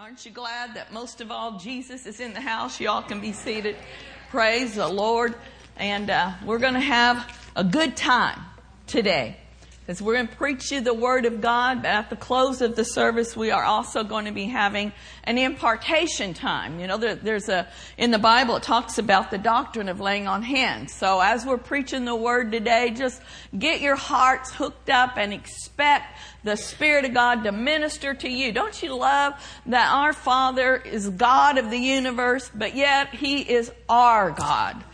Aren't you glad that most of all Jesus is in the house? Y'all can be seated. Praise the Lord. And uh, we're going to have a good time today because we're going to preach you the Word of God. But at the close of the service, we are also going to be having an impartation time. You know, there, there's a, in the Bible, it talks about the doctrine of laying on hands. So as we're preaching the Word today, just get your hearts hooked up and expect the Spirit of God to minister to you. Don't you love that our Father is God of the universe, but yet He is our God?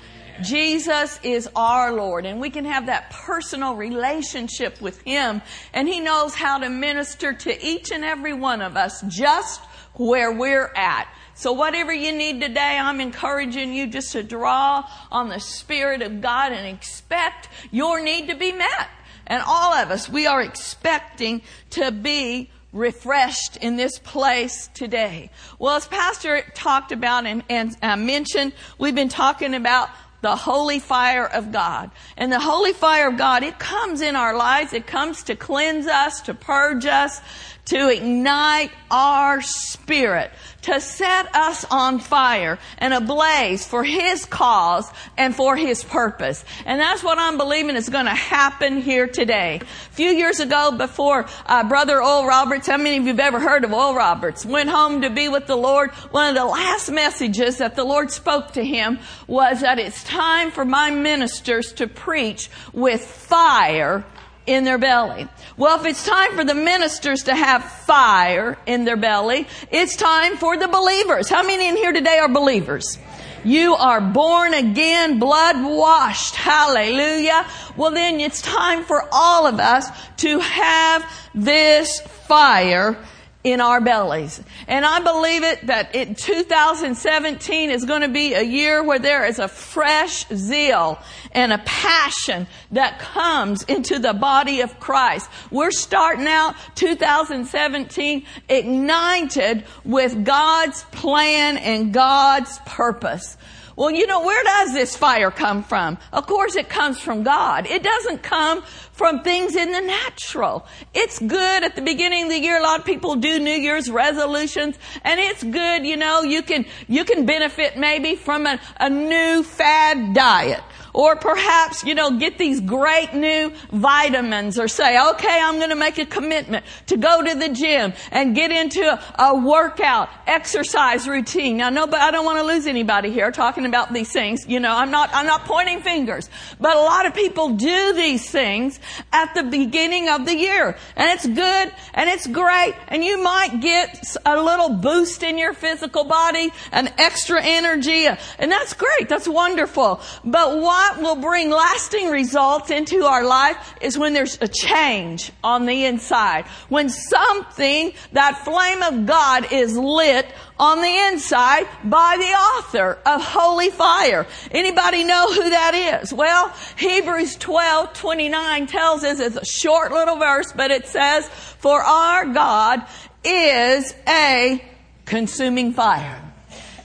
Jesus is our Lord and we can have that personal relationship with Him and He knows how to minister to each and every one of us just where we're at. So whatever you need today, I'm encouraging you just to draw on the Spirit of God and expect your need to be met. And all of us, we are expecting to be refreshed in this place today. Well, as Pastor talked about and, and uh, mentioned, we've been talking about the holy fire of God. And the holy fire of God, it comes in our lives. It comes to cleanse us, to purge us, to ignite our spirit, to set us on fire and ablaze for His cause and for His purpose. And that's what I'm believing is going to happen here today. A few years ago, before uh, Brother Oral Roberts, how many of you have ever heard of Oral Roberts, went home to be with the Lord, one of the last messages that the Lord spoke to him was that it's time for my ministers to preach with fire in their belly. Well, if it's time for the ministers to have fire in their belly, it's time for the believers. How many in here today are believers? You are born again, blood washed. Hallelujah. Well, then it's time for all of us to have this fire in our bellies. And I believe it that in 2017 is going to be a year where there is a fresh zeal and a passion that comes into the body of Christ. We're starting out 2017 ignited with God's plan and God's purpose. Well, you know, where does this fire come from? Of course it comes from God. It doesn't come from things in the natural. It's good at the beginning of the year. A lot of people do New Year's resolutions and it's good, you know, you can, you can benefit maybe from a, a new fad diet. Or perhaps, you know, get these great new vitamins or say, okay, I'm going to make a commitment to go to the gym and get into a, a workout, exercise routine. Now, no, but I don't want to lose anybody here talking about these things. You know, I'm not, I'm not pointing fingers, but a lot of people do these things at the beginning of the year and it's good and it's great and you might get a little boost in your physical body, an extra energy, and that's great. That's wonderful. But why what will bring lasting results into our life is when there's a change on the inside. When something, that flame of God is lit on the inside by the author of holy fire. Anybody know who that is? Well, Hebrews 12, 29 tells us it's a short little verse, but it says, for our God is a consuming fire.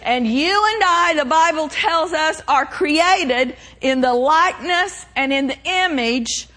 And you and I, the Bible tells us, are created in the likeness and in the image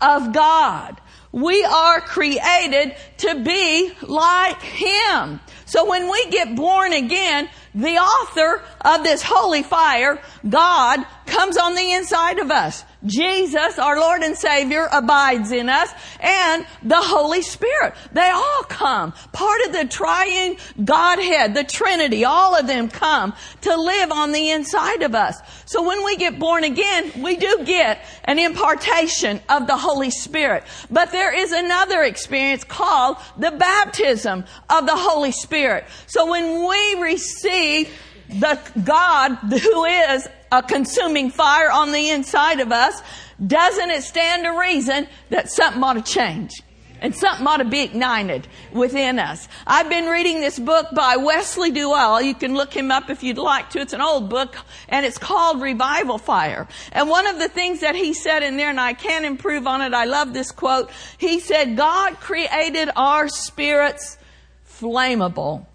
of God. We are created to be like Him. So when we get born again, the author of this holy fire, God, comes on the inside of us. Jesus, our Lord and Savior, abides in us and the Holy Spirit. They all come. Part of the triune Godhead, the Trinity, all of them come to live on the inside of us. So when we get born again, we do get an impartation of the Holy Spirit. But there is another experience called the baptism of the Holy Spirit. So when we receive the God who is a consuming fire on the inside of us, doesn't it stand to reason that something ought to change? And something ought to be ignited within us. I've been reading this book by Wesley Duewel. You can look him up if you'd like to. It's an old book and it's called Revival Fire. And one of the things that he said in there, and I can't improve on it, I love this quote. He said, God created our spirits flammable.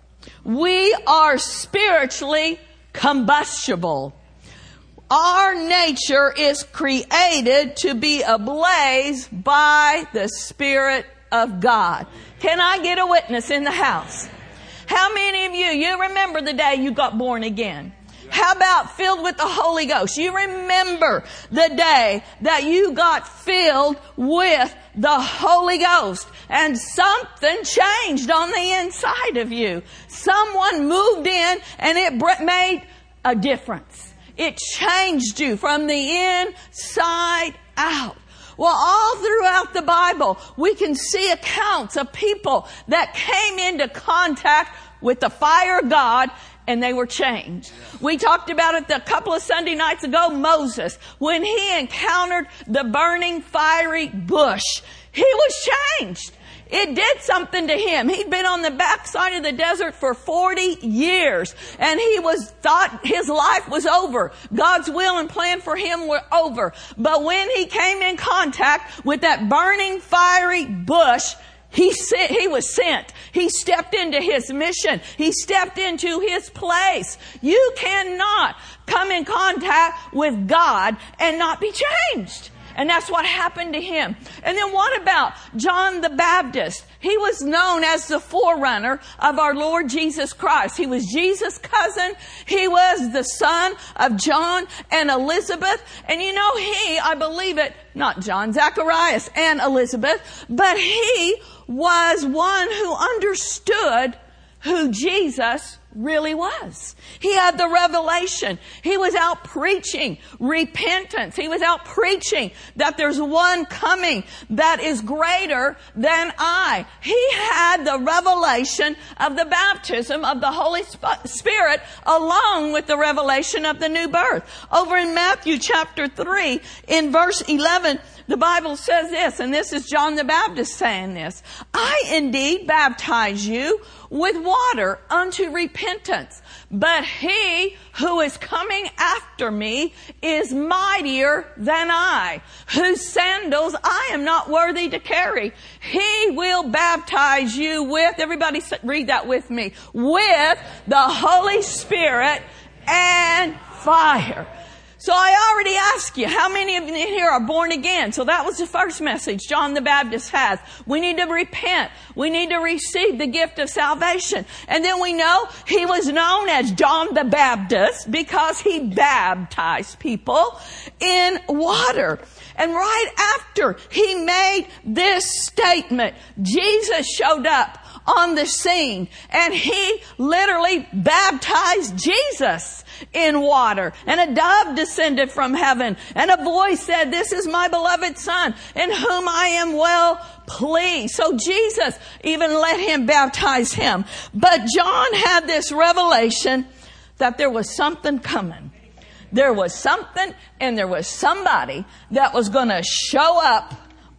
We are spiritually combustible. Our nature is created to be ablaze by the Spirit of God. Can I get a witness in the house? How many of you, you remember the day you got born again? How about filled with the Holy Ghost? You remember the day that you got filled with the Holy Ghost and something changed on the inside of you. Someone moved in and it made a difference. It changed you from the inside out. Well, all throughout the Bible, we can see accounts of people that came into contact with the fire of God and they were changed. We talked about it a couple of Sunday nights ago, Moses, when he encountered the burning fiery bush, he was changed. It did something to him. He'd been on the backside of the desert for 40 years and he was thought his life was over. God's will and plan for him were over. But when he came in contact with that burning fiery bush, he sent, he was sent. He stepped into his mission. He stepped into his place. You cannot come in contact with God and not be changed. And that's what happened to him. And then what about John the Baptist? He was known as the forerunner of our Lord Jesus Christ. He was Jesus' cousin. He was the son of John and Elizabeth. And you know, he, I believe it, not John, Zacharias and Elizabeth, but he was one who understood who Jesus really was. He had the revelation. He was out preaching repentance. He was out preaching that there's one coming that is greater than I. He had the revelation of the baptism of the Holy Spirit along with the revelation of the new birth. Over in Matthew chapter 3 in verse 11, the Bible says this, and this is John the Baptist saying this. I indeed baptize you with water unto repentance, but he who is coming after me is mightier than I, whose sandals I am not worthy to carry. He will baptize you with, everybody read that with me, with the Holy Spirit and fire. So I already asked you, how many of you here are born again? So that was the first message John the Baptist has. We need to repent. We need to receive the gift of salvation. And then we know he was known as John the Baptist because he baptized people in water. And right after he made this statement, Jesus showed up on the scene and he literally baptized Jesus in water. And a dove descended from heaven and a voice said, this is my beloved son in whom I am well pleased. So Jesus even let him baptize him. But John had this revelation that there was something coming. There was something and there was somebody that was going to show up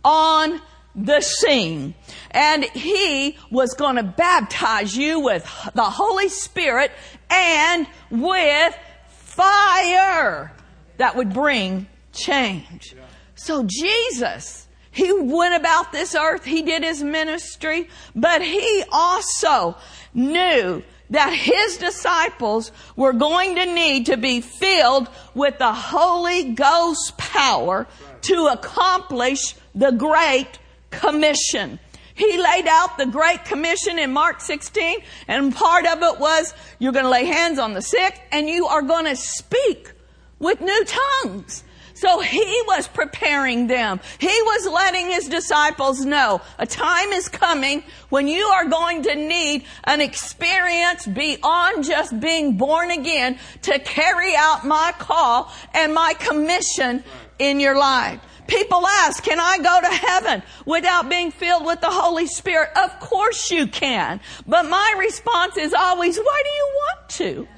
on the scene. And he was going to baptize you with the Holy Spirit and with fire that would bring change. So Jesus, he went about this earth, he did his ministry, but he also knew that his disciples were going to need to be filled with the Holy Ghost power to accomplish the Great Commission. He laid out the Great Commission in Mark 16, and part of it was you're going to lay hands on the sick and you are going to speak with new tongues. So he was preparing them. He was letting his disciples know a time is coming when you are going to need an experience beyond just being born again to carry out my call and my commission in your life. People ask, can I go to heaven without being filled with the Holy Spirit? Of course you can. But my response is always, why do you want to?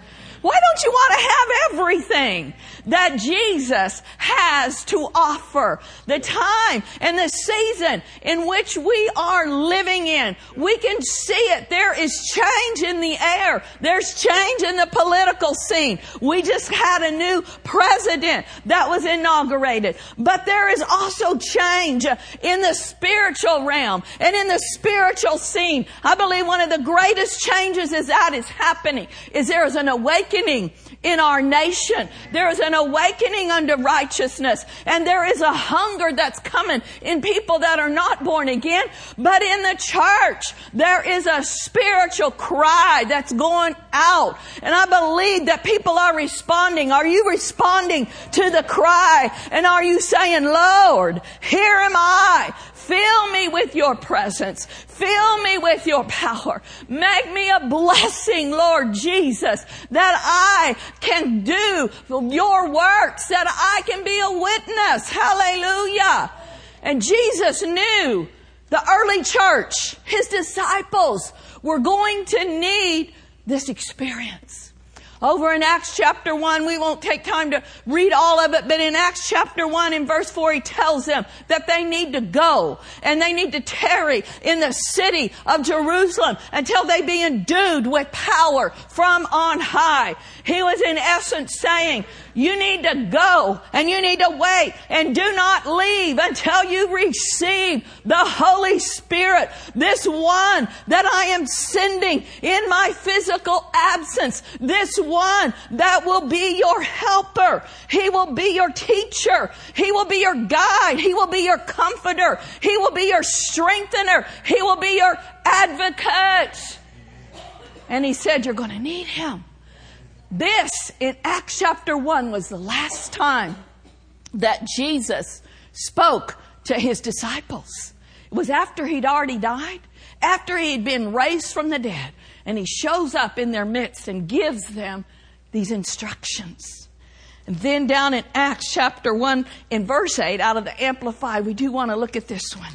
Why don't you want to have everything that Jesus has to offer? The time and the season in which we are living in. We can see it. There is change in the air. There's change in the political scene. We just had a new president that was inaugurated. But there is also change in the spiritual realm and in the spiritual scene. I believe one of the greatest changes is that is happening is there is an awakening in our nation. There is an awakening unto righteousness and there is a hunger that's coming in people that are not born again, but in the church, there is a spiritual cry that's going out. And I believe that people are responding. Are you responding to the cry? And are you saying, Lord, here am I. Fill me with your presence. Fill me with your power. Make me a blessing, Lord Jesus, that I can do your works, that I can be a witness. Hallelujah. And Jesus knew the early church, his disciples were going to need this experience. Over in Acts chapter 1, we won't take time to read all of it, but in Acts chapter 1 in verse 4, he tells them that they need to go and they need to tarry in the city of Jerusalem until they be endued with power from on high. He was in essence saying, you need to go and you need to wait and do not leave until you receive the Holy Spirit, this one that I am sending in my physical absence, this one that will be your helper. He will be your teacher. He will be your guide. He will be your comforter. He will be your strengthener. He will be your advocate. And he said, you're going to need him. This in Acts chapter 1 was the last time that Jesus spoke to his disciples. It was after he'd already died, after he'd been raised from the dead, and he shows up in their midst and gives them these instructions. And then down in Acts chapter 1 in verse 8 out of the Amplified, we do want to look at this one.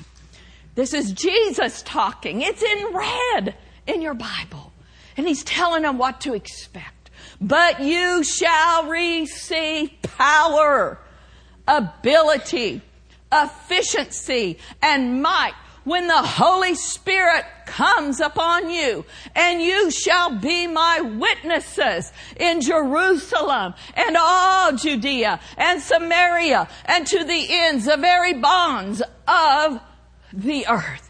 This is Jesus talking. It's in red in your Bible. And he's telling them what to expect. But you shall receive power, ability, efficiency, and might when the Holy Spirit comes upon you and you shall be my witnesses in Jerusalem and all Judea and Samaria and to the ends, the very bonds of the earth.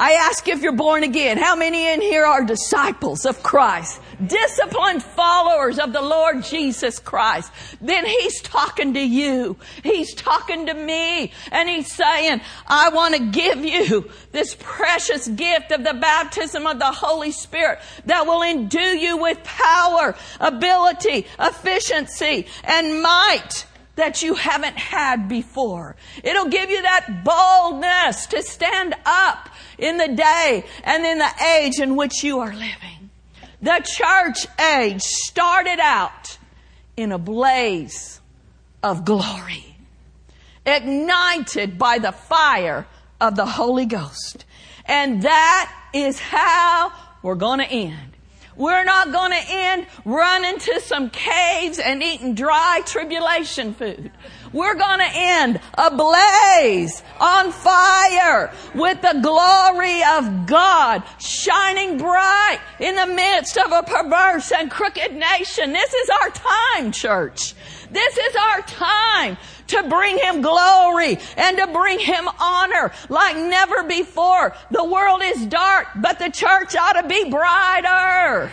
I ask if you're born again. How many in here are disciples of Christ? Disciplined followers of the Lord Jesus Christ. Then He's talking to you. He's talking to me. And He's saying, I want to give you this precious gift of the baptism of the Holy Spirit that will endue you with power, ability, efficiency, and might that you haven't had before. It'll give you that boldness to stand up in the day and in the age in which you are living. The church age started out in a blaze of glory, ignited by the fire of the Holy Ghost. And that is how we're going to end. We're not going to end running to some caves and eating dry tribulation food. We're going to end ablaze, on fire, with the glory of God shining bright in the midst of a perverse and crooked nation. This is our time, church. This is our time to bring him glory and to bring him honor like never before. The world is dark, but the church ought to be brighter.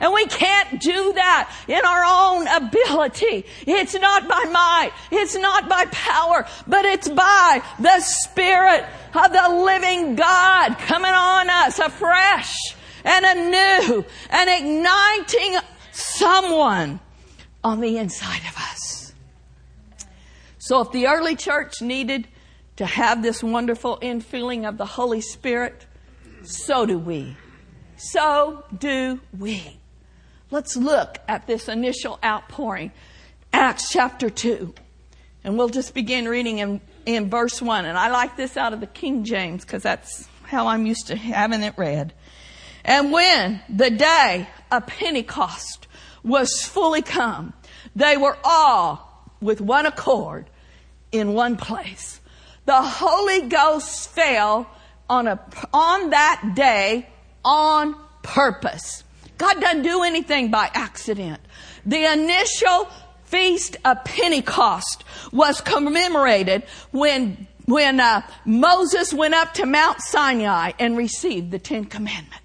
And we can't do that in our own ability. It's not by might. It's not by power, but it's by the Spirit of the living God coming on us afresh and anew and igniting someone on the inside of us. So if the early church needed to have this wonderful infilling of the Holy Spirit, so do we. So do we. Let's look at this initial outpouring. Acts chapter 2. And we'll just begin reading in, in verse 1. And I like this out of the King James because that's how I'm used to having it read. And when the day of Pentecost was fully come, they were all with one accord in one place. The Holy Ghost fell on a, on that day on purpose. God doesn't do anything by accident. The initial feast of Pentecost was commemorated when when uh, Moses went up to Mount Sinai and received the Ten Commandments.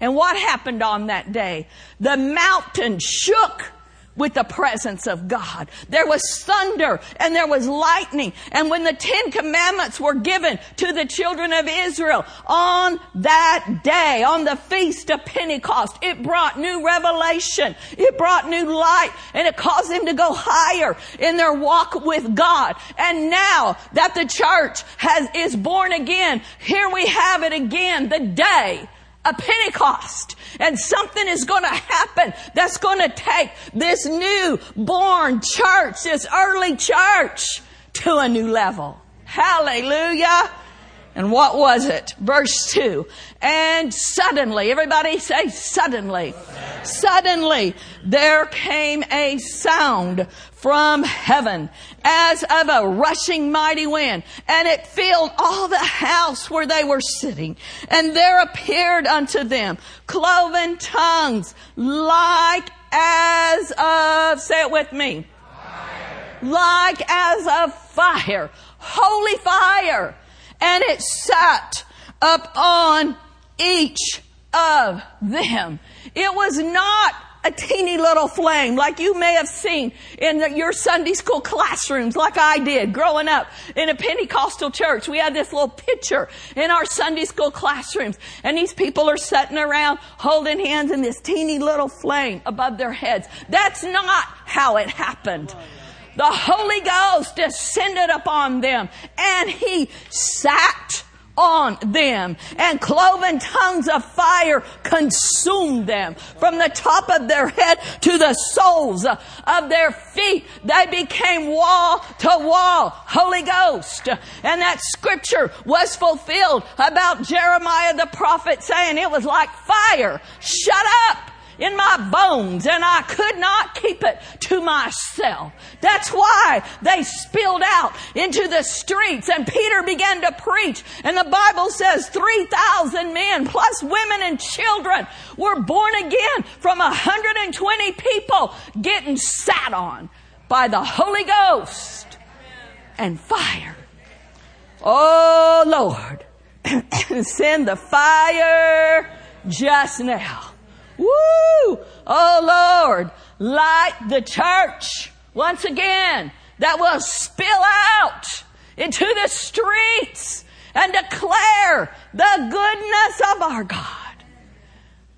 And what happened on that day? The mountain shook with the presence of God. There was thunder and there was lightning. And when the Ten Commandments were given to the children of Israel on that day, on the feast of Pentecost, it brought new revelation. It brought new light and it caused them to go higher in their walk with God. And now that the church has, is born again, here we have it again, the day of Pentecost. And something is going to happen that's going to take this new born church, this early church to a new level. Hallelujah. And what was it? Verse 2. And suddenly, everybody say suddenly. Suddenly, there came a sound from heaven as of a rushing mighty wind, and it filled all the house where they were sitting. And there appeared unto them cloven tongues like as of, say it with me, fire. like as of fire, holy fire, and it sat up on each of them. It was not a teeny little flame like you may have seen in your Sunday school classrooms like I did growing up in a Pentecostal church. We had this little picture in our Sunday school classrooms and these people are sitting around holding hands in this teeny little flame above their heads. That's not how it happened. The Holy Ghost descended upon them and He sat on them and cloven tongues of fire consumed them from the top of their head to the soles of their feet. They became wall to wall Holy Ghost. And that scripture was fulfilled about Jeremiah the prophet saying it was like fire. Shut up in my bones and I could not keep it to myself. That's why they spilled out into the streets and Peter began to preach and the Bible says 3,000 men plus women and children were born again from 120 people getting sat on by the Holy Ghost and fire. Oh Lord, send the fire just now. Woo! Oh Lord, light the church once again that will spill out into the streets and declare the goodness of our God.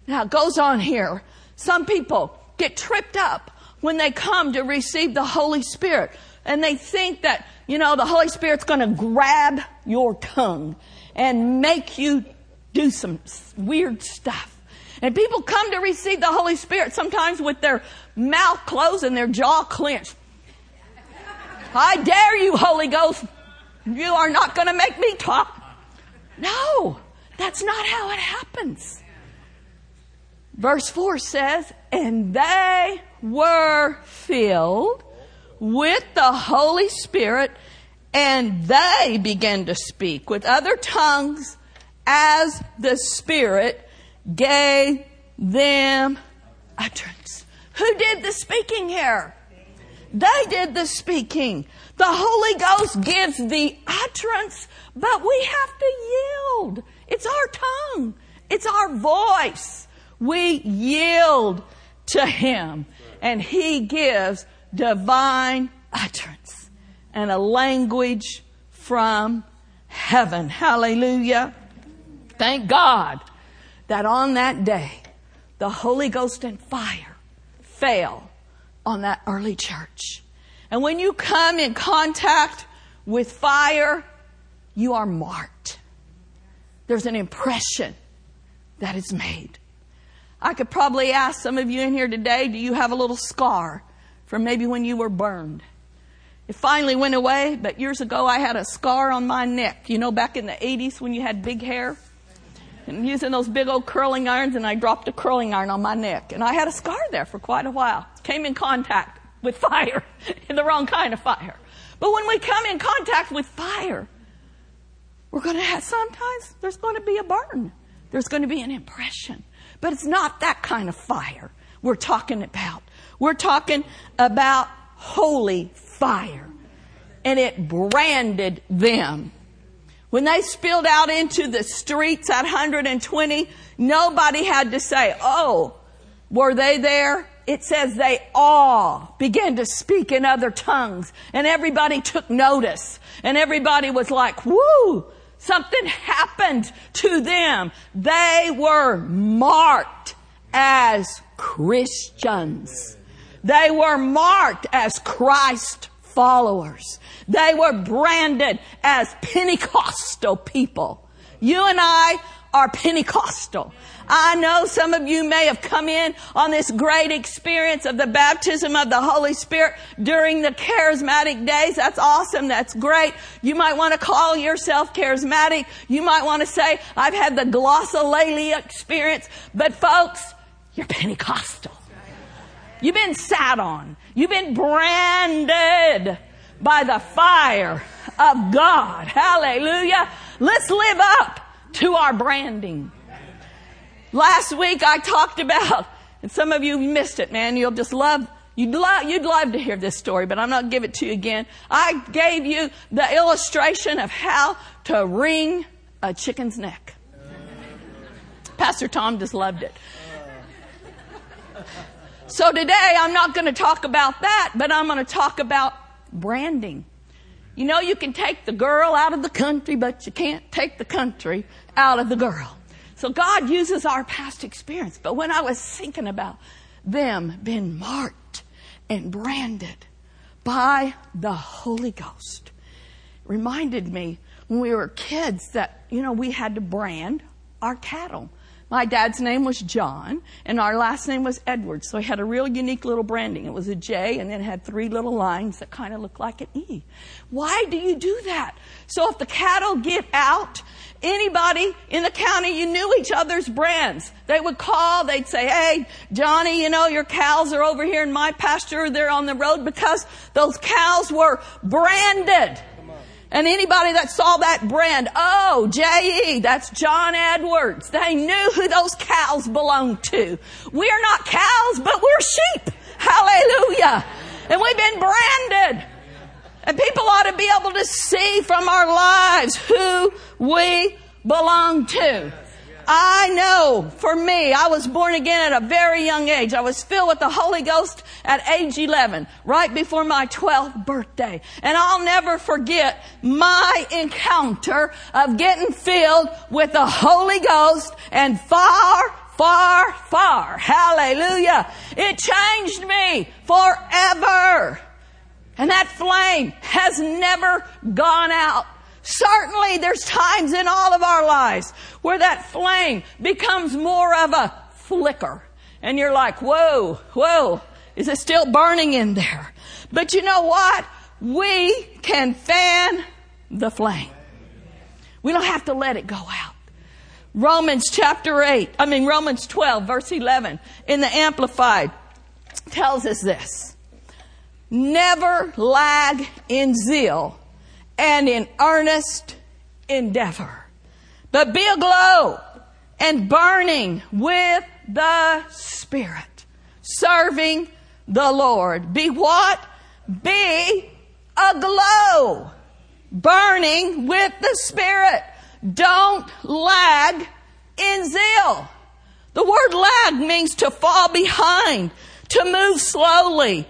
Now it goes on here. Some people get tripped up when they come to receive the Holy Spirit and they think that, you know, the Holy Spirit's going to grab your tongue and make you do some weird stuff. And people come to receive the Holy Spirit sometimes with their mouth closed and their jaw clenched. I dare you, Holy Ghost. You are not going to make me talk. No, that's not how it happens. Verse 4 says, And they were filled with the Holy Spirit, and they began to speak with other tongues as the Spirit gave them utterance. Who did the speaking here? They did the speaking. The Holy Ghost gives the utterance, but we have to yield. It's our tongue. It's our voice. We yield to Him and He gives divine utterance and a language from heaven. Hallelujah. Thank God that on that day, the Holy Ghost and fire fell on that early church. And when you come in contact with fire, you are marked. There's an impression that is made. I could probably ask some of you in here today, do you have a little scar from maybe when you were burned? It finally went away, but years ago I had a scar on my neck. You know, back in the 80s when you had big hair? And using those big old curling irons and I dropped a curling iron on my neck. And I had a scar there for quite a while. Came in contact with fire, in the wrong kind of fire. But when we come in contact with fire, we're going to have, sometimes there's going to be a burn. There's going to be an impression. But it's not that kind of fire we're talking about. We're talking about holy fire. And it branded them When they spilled out into the streets at 120, nobody had to say, oh, were they there? It says they all began to speak in other tongues and everybody took notice and everybody was like, woo, something happened to them. They were marked as Christians. They were marked as Christ followers. They were branded as Pentecostal people. You and I are Pentecostal. I know some of you may have come in on this great experience of the baptism of the Holy Spirit during the charismatic days. That's awesome. That's great. You might want to call yourself charismatic. You might want to say, I've had the glossolalia experience. But folks, you're Pentecostal. You've been sat on. You've been branded by the fire of God. Hallelujah. Let's live up to our branding. Last week I talked about, and some of you missed it, man. You'll just love, you'd love, you'd love to hear this story, but I'm not give it to you again. I gave you the illustration of how to wring a chicken's neck. Pastor Tom just loved it. So today I'm not going to talk about that, but I'm going to talk about branding. You know, you can take the girl out of the country, but you can't take the country out of the girl. So God uses our past experience. But when I was thinking about them being marked and branded by the Holy Ghost, reminded me when we were kids that, you know, we had to brand our cattle. My dad's name was John, and our last name was Edwards. So he had a real unique little branding. It was a J, and then had three little lines that kind of looked like an E. Why do you do that? So if the cattle get out, anybody in the county, you knew each other's brands. They would call, they'd say, hey, Johnny, you know, your cows are over here in my pasture, they're on the road because those cows were branded. And anybody that saw that brand, oh, J.E., that's John Edwards. They knew who those cows belonged to. We are not cows, but we're sheep. Hallelujah. And we've been branded. And people ought to be able to see from our lives who we belong to. I know for me, I was born again at a very young age. I was filled with the Holy Ghost at age 11, right before my 12th birthday. And I'll never forget my encounter of getting filled with the Holy Ghost and far, far, far. Hallelujah. It changed me forever. And that flame has never gone out. Certainly there's times in all of our lives where that flame becomes more of a flicker. And you're like, whoa, whoa, is it still burning in there? But you know what? We can fan the flame. We don't have to let it go out. Romans chapter 8, I mean Romans 12 verse 11 in the Amplified tells us this. Never lag in zeal and in earnest endeavor. But be aglow and burning with the Spirit, serving the Lord. Be what? Be aglow, burning with the Spirit. Don't lag in zeal. The word lag means to fall behind, to move slowly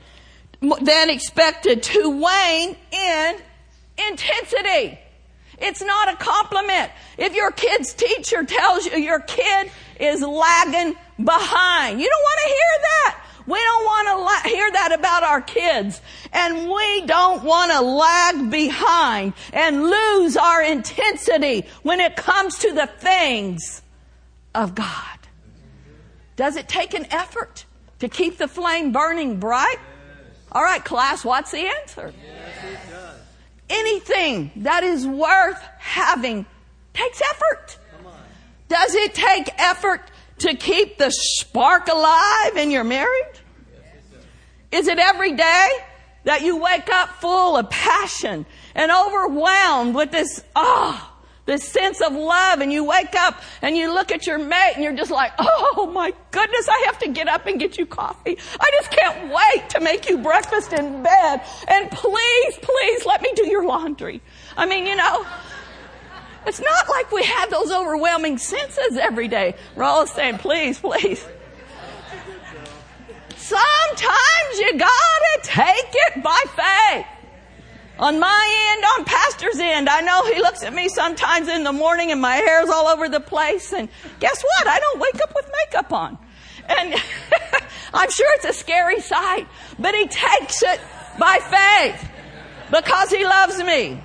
than expected, to wane in intensity. It's not a compliment. If your kid's teacher tells you your kid is lagging behind, you don't want to hear that. We don't want to la- hear that about our kids. And we don't want to lag behind and lose our intensity when it comes to the things of God. Does it take an effort to keep the flame burning bright? All right, class, what's the answer? Yes, anything that is worth having takes effort. Does it take effort to keep the spark alive in your marriage? Is it every day that you wake up full of passion and overwhelmed with this, ah, oh, this sense of love and you wake up and you look at your mate and you're just like, oh my goodness, I have to get up and get you coffee. I just can't wait to make you breakfast in bed. And please, please let me do your laundry. I mean, you know, It's not like we have those overwhelming senses every day. We're all saying, please, please. Sometimes you gotta take it by faith. On my end, on pastor's end, I know he looks at me sometimes in the morning and my hair's all over the place and guess what? I don't wake up with makeup on. And I'm sure it's a scary sight, but he takes it by faith because he loves me.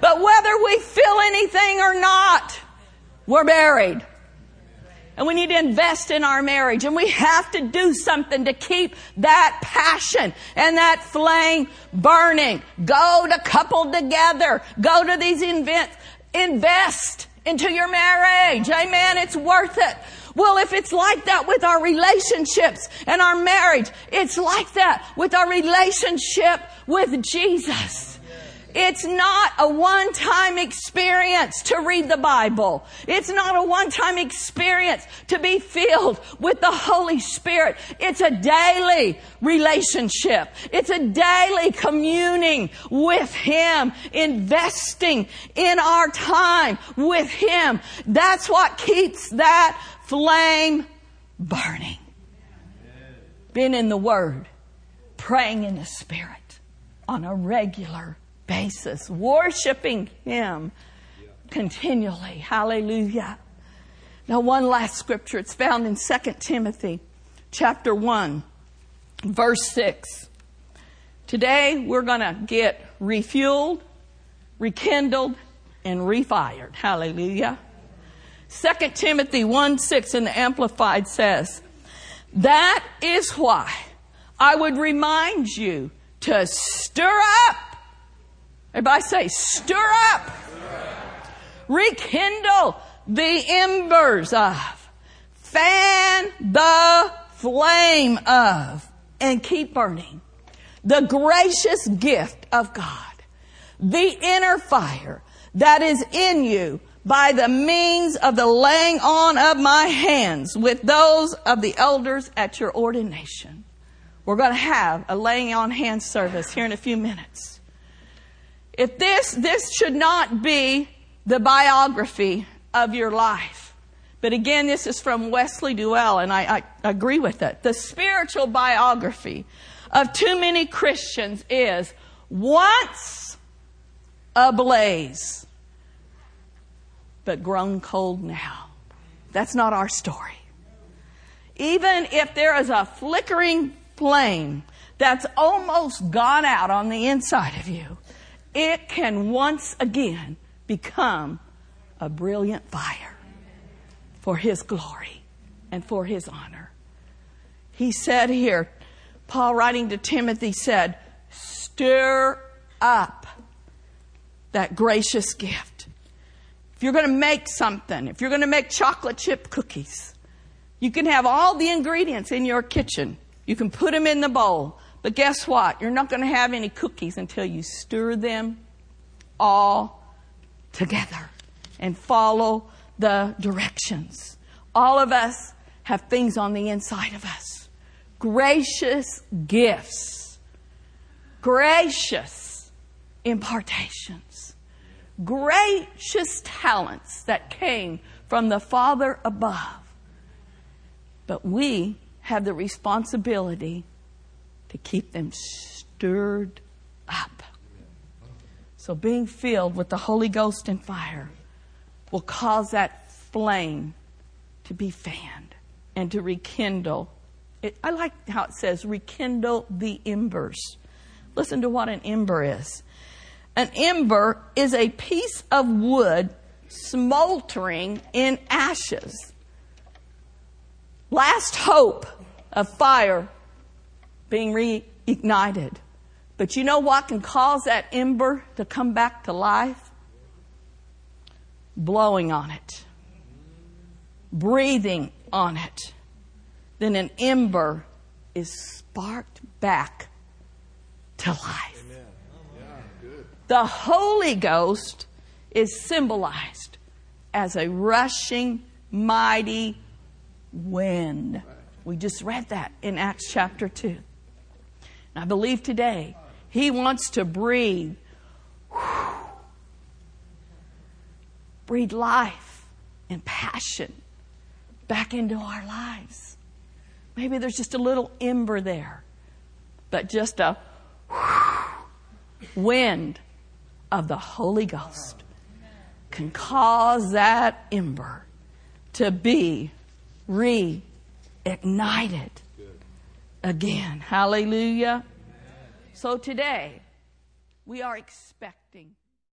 But whether we feel anything or not, we're married. And we need to invest in our marriage and we have to do something to keep that passion and that flame burning. Go to couple together. Go to these events. Invest into your marriage. Amen. It's worth it. Well, if it's like that with our relationships and our marriage, it's like that with our relationship with Jesus. It's not a one-time experience to read the Bible. It's not a one-time experience to be filled with the Holy Spirit. It's a daily relationship. It's a daily communing with Him, investing in our time with Him. That's what keeps that flame burning. Being in the Word, praying in the Spirit on a regular basis, worshiping Him continually. Hallelujah. Now, one last scripture. It's found in 2 Timothy chapter 1, verse 6. Today, we're going to get refueled, rekindled, and refired. Hallelujah. 2 Timothy 1 6 in the Amplified says, That is why I would remind you to stir up Everybody say, stir up. Rekindle the embers of. Fan the flame of. And keep burning. The gracious gift of God. The inner fire that is in you by the means of the laying on of my hands with those of the elders at your ordination. We're going to have a laying on hands service here in a few minutes. If this, this should not be the biography of your life. But again, this is from Wesley Duewel, and I, I agree with it. The spiritual biography of too many Christians is once ablaze, but grown cold now. That's not our story. Even if there is a flickering flame that's almost gone out on the inside of you, it can once again become a brilliant fire for His glory and for His honor. He said here, Paul writing to Timothy said, stir up that gracious gift. If you're going to make something, if you're going to make chocolate chip cookies, you can have all the ingredients in your kitchen. You can put them in the bowl. But guess what? You're not going to have any cookies until you stir them all together and follow the directions. All of us have things on the inside of us. Gracious gifts. Gracious impartations. Gracious talents that came from the Father above. But we have the responsibility to keep them stirred up. So being filled with the Holy Ghost and fire will cause that flame to be fanned and to rekindle. It, I like how it says rekindle the embers. Listen to what an ember is. An ember is a piece of wood smoldering in ashes. Last hope of fire being reignited. But you know what can cause that ember to come back to life? Blowing on it, breathing on it. Then an ember is sparked back to life. the Holy Ghost is symbolized as a rushing, mighty wind. We just read that in Acts chapter 2. And I believe today He wants to breathe breathe life and passion back into our lives. Maybe there's just a little ember there, but just a wind of the Holy Ghost can cause that ember to be reignited again. Hallelujah. So today, we are expecting